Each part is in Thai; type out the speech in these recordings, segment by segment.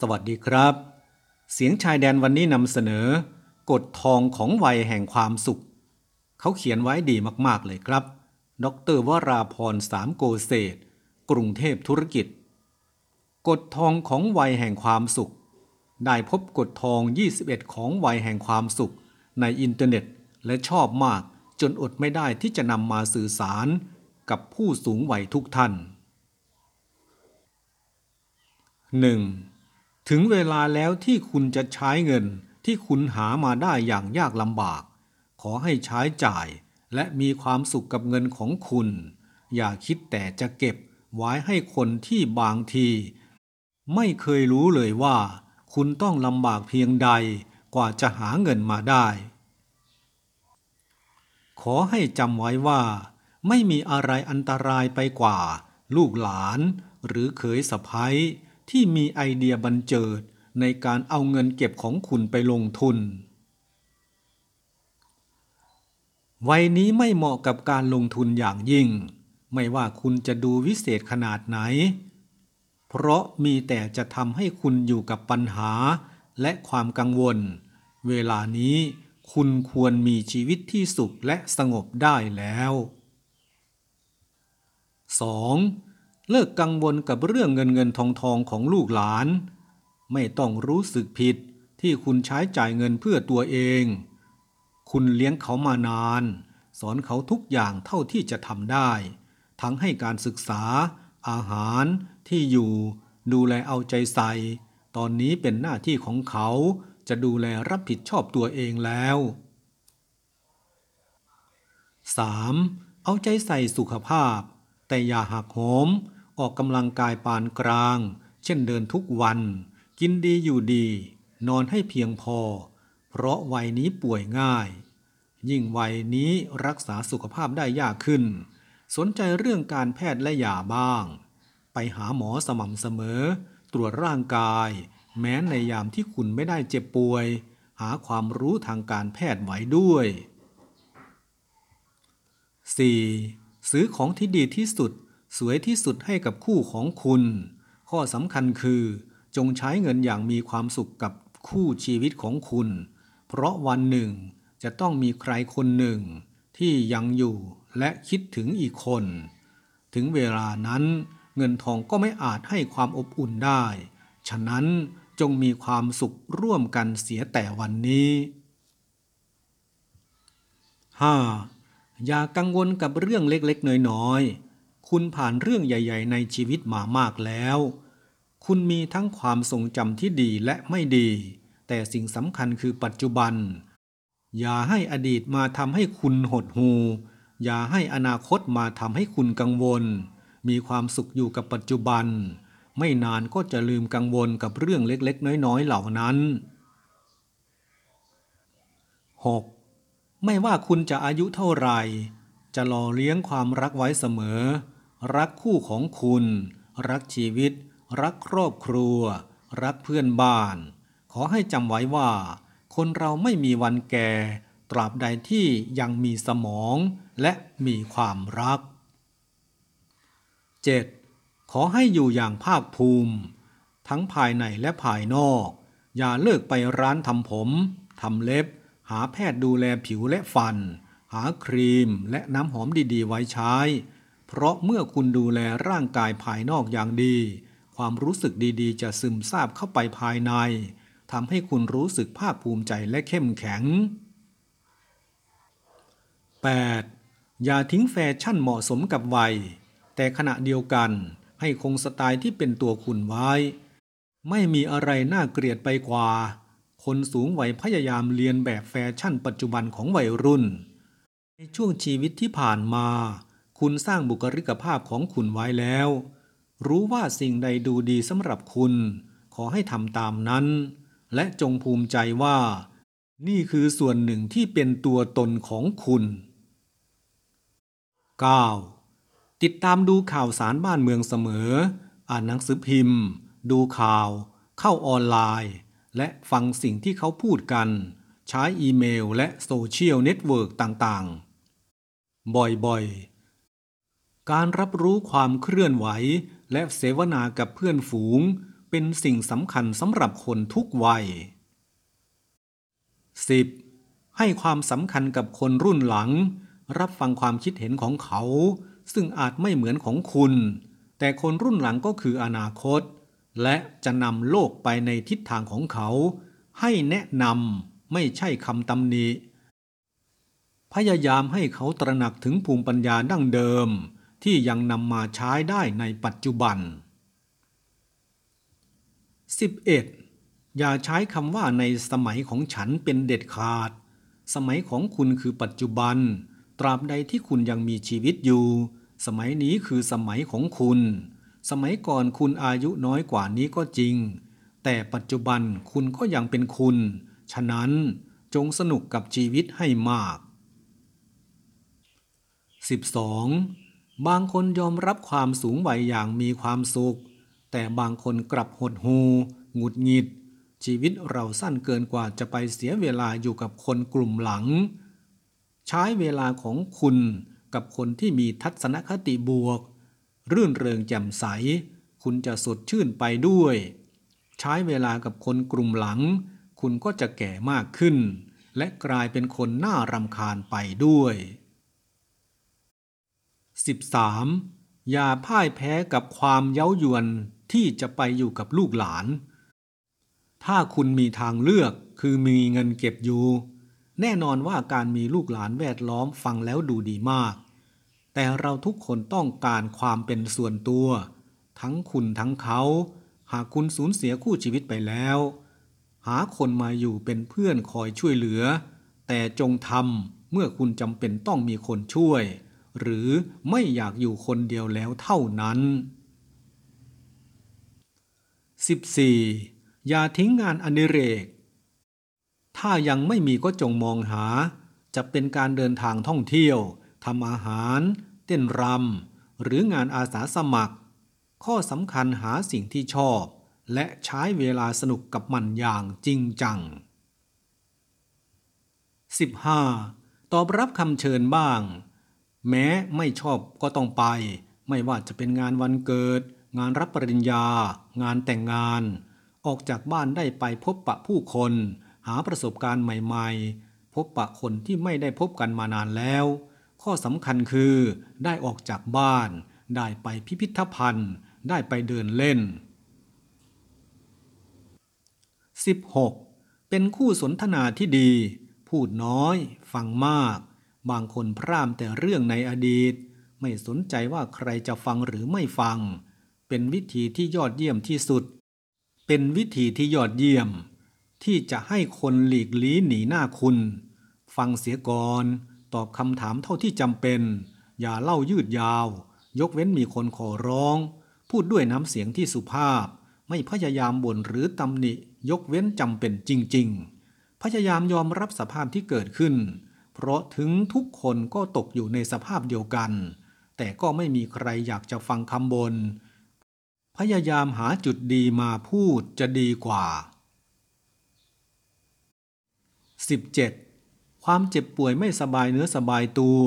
สวัสดีครับ เสียงชายแดนวันนี้นำเสนอกฎทองของวัยแห่งความสุข เขาเขียนไว้ดีมาก ๆ เลยครับ ดรวราพรสามโกเศษกรุงเทพธุรกิจ กฎทองของวัยแห่งความสุข ได้พบกฎทอง 21 ของวัยแห่งความสุข ในอินเทอร์เน็ตและชอบมากจนอดไม่ได้ที่จะนำมาสื่อสารกับผู้สูงวัยทุกท่าน 1. ถึงเวลาแล้วที่คุณจะใช้เงินที่คุณหามาได้อย่างยากลำบาก ขอให้ใช้จ่ายและมีความสุขกับเงินของคุณ อย่าคิดแต่จะเก็บไว้ให้คนที่บางที ไม่เคยรู้เลยว่า คุณต้องลำบากเพียงใดกว่าจะหาเงินมาได้ ขอให้จำไว้ว่า ไม่มีอะไรอันตรายไปกว่า ลูกหลานหรือเขยสะพ้ย ที่มีไอเดียบันเจิดในการเอาเงินเก็บของคุณไปลงทุน วัยนี้ไม่เหมาะกับการลงทุนอย่างยิ่ง ไม่ว่าคุณจะดูวิเศษขนาดไหน เพราะมีแต่จะทำให้คุณอยู่กับปัญหาและความกังวล เวลานี้คุณควรมีชีวิตที่สุขและสงบได้แล้ว 2. เลิกกังวลกับเรื่องเงินเงินทองทองของลูกหลาน ไม่ต้องรู้สึกผิดที่คุณใช้จ่ายเงินเพื่อตัวเอง คุณเลี้ยงเขามานาน สอนเขาทุกอย่างเท่าที่จะทำได้ ทั้งให้การศึกษา อาหารที่อยู่ ดูแลเอาใจใส่ ตอนนี้เป็นหน้าที่ของเขาจะดูแลรับผิดชอบตัวเองแล้ว 3. เอาใจใส่สุขภาพ แต่อย่าหักโหม ออกกำลังกายปานกลาง เช่นเดินทุกวัน กินดีอยู่ดี นอนให้เพียงพอ เพราะวัยนี้ป่วยง่าย ยิ่งวัยนี้รักษาสุขภาพได้ยากขึ้น สนใจเรื่องการแพทย์และยาบ้าง ไปหาหมอสม่ำเสมอ ตรวจร่างกาย แม้ในยามที่คุณไม่ได้เจ็บป่วย หาความรู้ทางการแพทย์ไว้ด้วย 4. ซื้อของที่ดีที่สุด สวยที่สุดให้กับคู่ของคุณ ข้อสำคัญคือ จงใช้เงินอย่างมีความสุขกับคู่ชีวิตของคุณ เพราะวันหนึ่งจะต้องมีใครคนหนึ่ง ที่ยังอยู่และคิดถึงอีกคน ถึงเวลานั้นเงินทองก็ไม่อาจให้ความอบอุ่นได้ ฉะนั้นจงมีความสุขร่วมกันเสียแต่วันนี้ 5. อย่ากังวลกับเรื่องเล็กๆ น้อยๆ คุณผ่านเรื่องใหญ่ ๆ ในชีวิตมามากแล้ว คุณมีทั้งความทรงจำที่ดีและไม่ดี แต่สิ่งสำคัญคือปัจจุบัน อย่าให้อดีตมาทำให้คุณหดหู อย่าให้อนาคตมาทำให้คุณกังวล มีความสุขอยู่กับปัจจุบัน ไม่นานก็จะลืมกังวลกับเรื่องเล็กๆ น้อยๆ เหล่านั้น 6. ไม่ว่าคุณจะอายุเท่าไหร่ จะหล่อเลี้ยงความรักไว้เสมอ รักคู่ของคุณ รักชีวิต รักครอบครัว รักเพื่อนบ้าน ขอให้จำไว้ว่า คนเราไม่มีวันแก่ ตราบใดที่ยังมีสมองและมีความรัก 7. ขอให้อยู่อย่างภาคภูมิ ทั้งภายในและภายนอก อย่าเลิกไปร้านทำผมทำเล็บ หาแพทย์ดูแลผิวและฟัน หาครีมและน้ำหอมดีๆ ไว้ใช้ เพราะเมื่อคุณดูแลร่างกายภายนอกอย่างดี ความรู้สึกดีๆ จะซึมซาบเข้าไปภายในทำให้คุณรู้สึกภาคภูมิใจและเข้มแข็ง 8. อย่าทิ้งแฟชั่นเหมาะสมกับวัย แต่ขณะเดียวกันให้คงสไตล์ที่เป็นตัวคุณไว้ ไม่มีอะไรน่าเกลียดไปกว่า คนสูงวัยพยายามเรียนแบบแฟชั่นปัจจุบันของวัยรุ่น ในช่วงชีวิตที่ผ่านมา คุณสร้างบุคลิกภาพของคุณไว้แล้ว รู้ว่าสิ่งใดดูดีสำหรับคุณ ขอให้ทำตามนั้น และจงภูมิใจว่า นี่คือส่วนหนึ่งที่เป็นตัวตนของคุณ 9. ติดตามดูข่าวสารบ้านเมืองเสมอ อ่านหนังสือพิมพ์ ดูข่าว เข้าออนไลน์ และฟังสิ่งที่เขาพูดกัน ใช้อีเมลและโซเชียลเน็ตเวิร์กต่างๆ บ่อยๆ การรับรู้ความเคลื่อนไหว และเสวนากับเพื่อนฝูง เป็นสิ่งสำคัญสำหรับคนทุกวัย 10. ให้ความสำคัญกับคนรุ่นหลัง รับฟังความคิดเห็นของเขา ซึ่งอาจไม่เหมือนของคุณ แต่คนรุ่นหลังก็คืออนาคต และจะนำโลกไปในทิศทางของเขา ให้แนะนำไม่ใช่คำตำหนิพยายามให้เขาตระหนักถึงภูมิปัญญาดั้งเดิม ที่ยังนำมาใช้ได้ในปัจจุบัน 11. อย่าใช้คำว่าในสมัยของฉันเป็นเด็ดขาด สมัยของคุณคือปัจจุบัน ตราบใดที่คุณยังมีชีวิตอยู่ สมัยนี้คือสมัยของคุณ สมัยก่อนคุณอายุน้อยกว่านี้ก็จริง แต่ปัจจุบันคุณก็ยังเป็นคุณ ฉะนั้นจงสนุกกับชีวิตให้มาก 12. บางคนยอมรับความสูงวัยอย่างมีความสุข แต่บางคนกลับหดหูหงุดหงิด ชีวิตเราสั้นเกินกว่าจะไปเสียเวลาอยู่กับคนกลุ่มหลัง ใช้เวลาของคุณกับคนที่มีทัศนคติบวก รื่นเริงแจ่มใส คุณจะสดชื่นไปด้วย ใช้เวลากับคนกลุ่มหลัง คุณก็จะแก่มากขึ้น และกลายเป็นคนน่ารำคาญไปด้วย 13. อย่าพ่ายแพ้กับความเย้ายวนที่จะไปอยู่กับลูกหลาน ถ้าคุณมีทางเลือกคือมีเงินเก็บอยู่ แน่นอนว่าการมีลูกหลานแวดล้อมฟังแล้วดูดีมาก แต่เราทุกคนต้องการความเป็นส่วนตัว ทั้งคุณทั้งเขา หากคุณสูญเสียคู่ชีวิตไปแล้ว หาคนมาอยู่เป็นเพื่อนคอยช่วยเหลือ แต่จงทำเมื่อคุณจำเป็นต้องมีคนช่วย หรือไม่อยากอยู่คนเดียวแล้วเท่านั้น 14. อย่าทิ้งงานอดิเรก ถ้ายังไม่มีก็จงมองหา จะเป็นการเดินทางท่องเที่ยวทำอาหาร เต้นรำหรืองานอาสาสมัคร ข้อสำคัญหาสิ่งที่ชอบ และใช้เวลาสนุกกับมันอย่างจริงจัง 15. ตอบรับคำเชิญบ้าง แม้ไม่ชอบก็ต้องไป ไม่ว่าจะเป็นงานวันเกิด งานรับปริญญา งานแต่งงาน ออกจากบ้านได้ไปพบปะผู้คน หาประสบการณ์ใหม่ๆ พบปะคนที่ไม่ได้พบกันมานานแล้ว ข้อสำคัญคือได้ออกจากบ้าน ได้ไปพิพิธภัณฑ์ ได้ไปเดินเล่น 16. เป็นคู่สนทนาที่ดี พูดน้อย ฟังมาก บางคนพร่ำแต่เรื่องในอดีต ไม่สนใจว่าใครจะฟังหรือไม่ฟัง เป็นวิธีที่ยอดเยี่ยมที่สุด เป็นวิธีที่ยอดเยี่ยม ที่จะให้คนหลีกลี้หนีหน้าคุณ ฟังเสียก่อน ตอบคำถามเท่าที่จำเป็น อย่าเล่ายืดยาว ยกเว้นมีคนขอร้อง พูดด้วยน้ำเสียงที่สุภาพ ไม่พยายามบ่นหรือตำหนิ ยกเว้นจำเป็นจริง ๆ พยายามยอมรับสภาพที่เกิดขึ้น เพราะถึงทุกคนก็ตกอยู่ในสภาพเดียวกัน แต่ก็ไม่มีใครอยากจะฟังคำบน่นพยายามหาจุดดีมาพูดจะดีกว่า 17. ความเจ็บป่วยไม่สบายเนื้อสบายตัว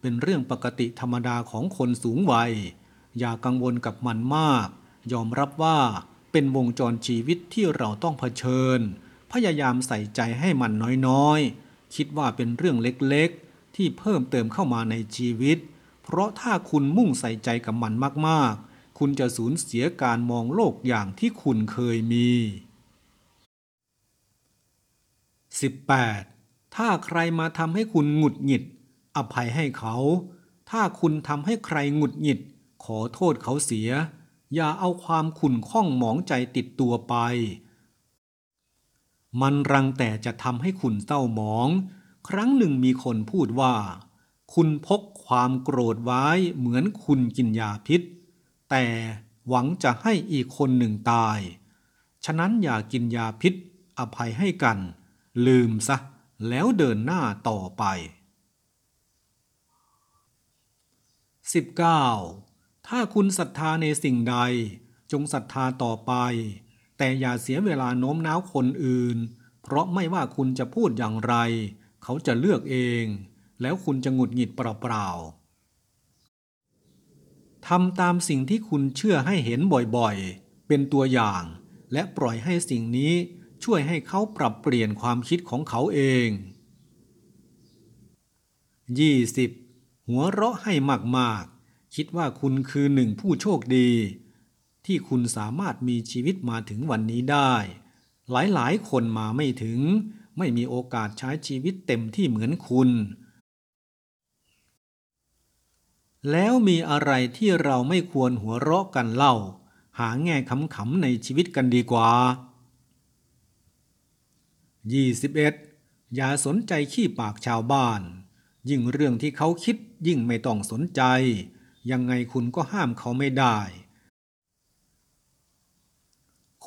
เป็นเรื่องปกติธรรมดาของคนสูงวัย อย่ากังวลกับมันมาก ยอมรับว่าเป็นวงจรชีวิตที่เราต้องเผชิญ พยายามใส่ใจให้มันน้อยๆ คิดว่าเป็นเรื่องเล็กๆ ที่เพิ่มเติมเข้ามาในชีวิต เพราะถ้าคุณมุ่งใส่ใจกับมันมากๆ คุณจะสูญเสียการมองโลกอย่างที่คุณเคยมี 18. ถ้าใครมาทำให้คุณหงุดหงิด อภัยให้เขา ถ้าคุณทำให้ใครหงุดหงิด ขอโทษเขาเสีย อย่าเอาความขุ่นข้องหมองใจติดตัวไป มันรังแต่จะทำให้คุณเศร้าหมอง ครั้งหนึ่งมีคนพูดว่า คุณพกความโกรธไว้เหมือนคุณกินยาพิษ แต่หวังจะให้อีกคนหนึ่งตาย ฉะนั้นอย่ากินยาพิษ อภัยให้กัน ลืมซะ แล้วเดินหน้าต่อไป 19. ถ้าคุณศรัทธาในสิ่งใด จงศรัทธาต่อไป แต่อย่าเสียเวลาโน้มน้าวคนอื่น เพราะไม่ว่าคุณจะพูดอย่างไร เขาจะเลือกเอง แล้วคุณจะหงุดหงิดเปล่าๆทำตามสิ่งที่คุณเชื่อให้เห็นบ่อยๆ เป็นตัวอย่าง และปล่อยให้สิ่งนี้ช่วยให้เขาปรับเปลี่ยนความคิดของเขาเอง 20. หัวเราะให้มากๆ คิดว่าคุณคือหนึ่งผู้โชคดี ที่คุณสามารถมีชีวิตมาถึงวันนี้ได้ หลายๆ คนมาไม่ถึง ไม่มีโอกาสใช้ชีวิตเต็มที่เหมือนคุณ แล้วมีอะไรที่เราไม่ควรหัวเราะกันเล่า หาแง่ขำๆในชีวิตกันดีกว่า 21. อย่าสนใจขี้ปากชาวบ้าน ยิ่งเรื่องที่เขาคิดยิ่งไม่ต้องสนใจ ยังไงคุณก็ห้ามเขาไม่ได้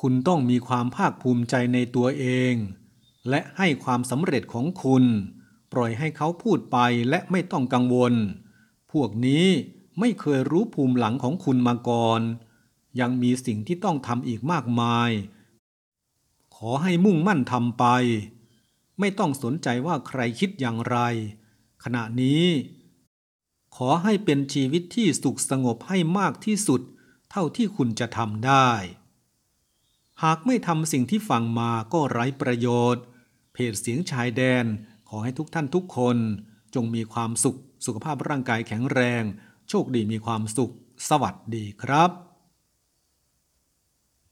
คุณต้องมีความภาคภูมิใจในตัวเอง และให้ความสำเร็จของคุณ ปล่อยให้เขาพูดไปและไม่ต้องกังวล พวกนี้ไม่เคยรู้ภูมิหลังของคุณมาก่อน ยังมีสิ่งที่ต้องทำอีกมากมาย ขอให้มุ่งมั่นทำไป ไม่ต้องสนใจว่าใครคิดอย่างไร ขณะนี้ ขอให้เป็นชีวิตที่สุขสงบให้มากที่สุด เท่าที่คุณจะทำได้ หากไม่ทำสิ่งที่ฟังมาก็ไร้ประโยชน์ เพจเสียงชายแดนขอให้ทุกท่านทุกคน จงมีความสุข สุขภาพร่างกายแข็งแรง โชคดีมีความสุข สวัสดีครับ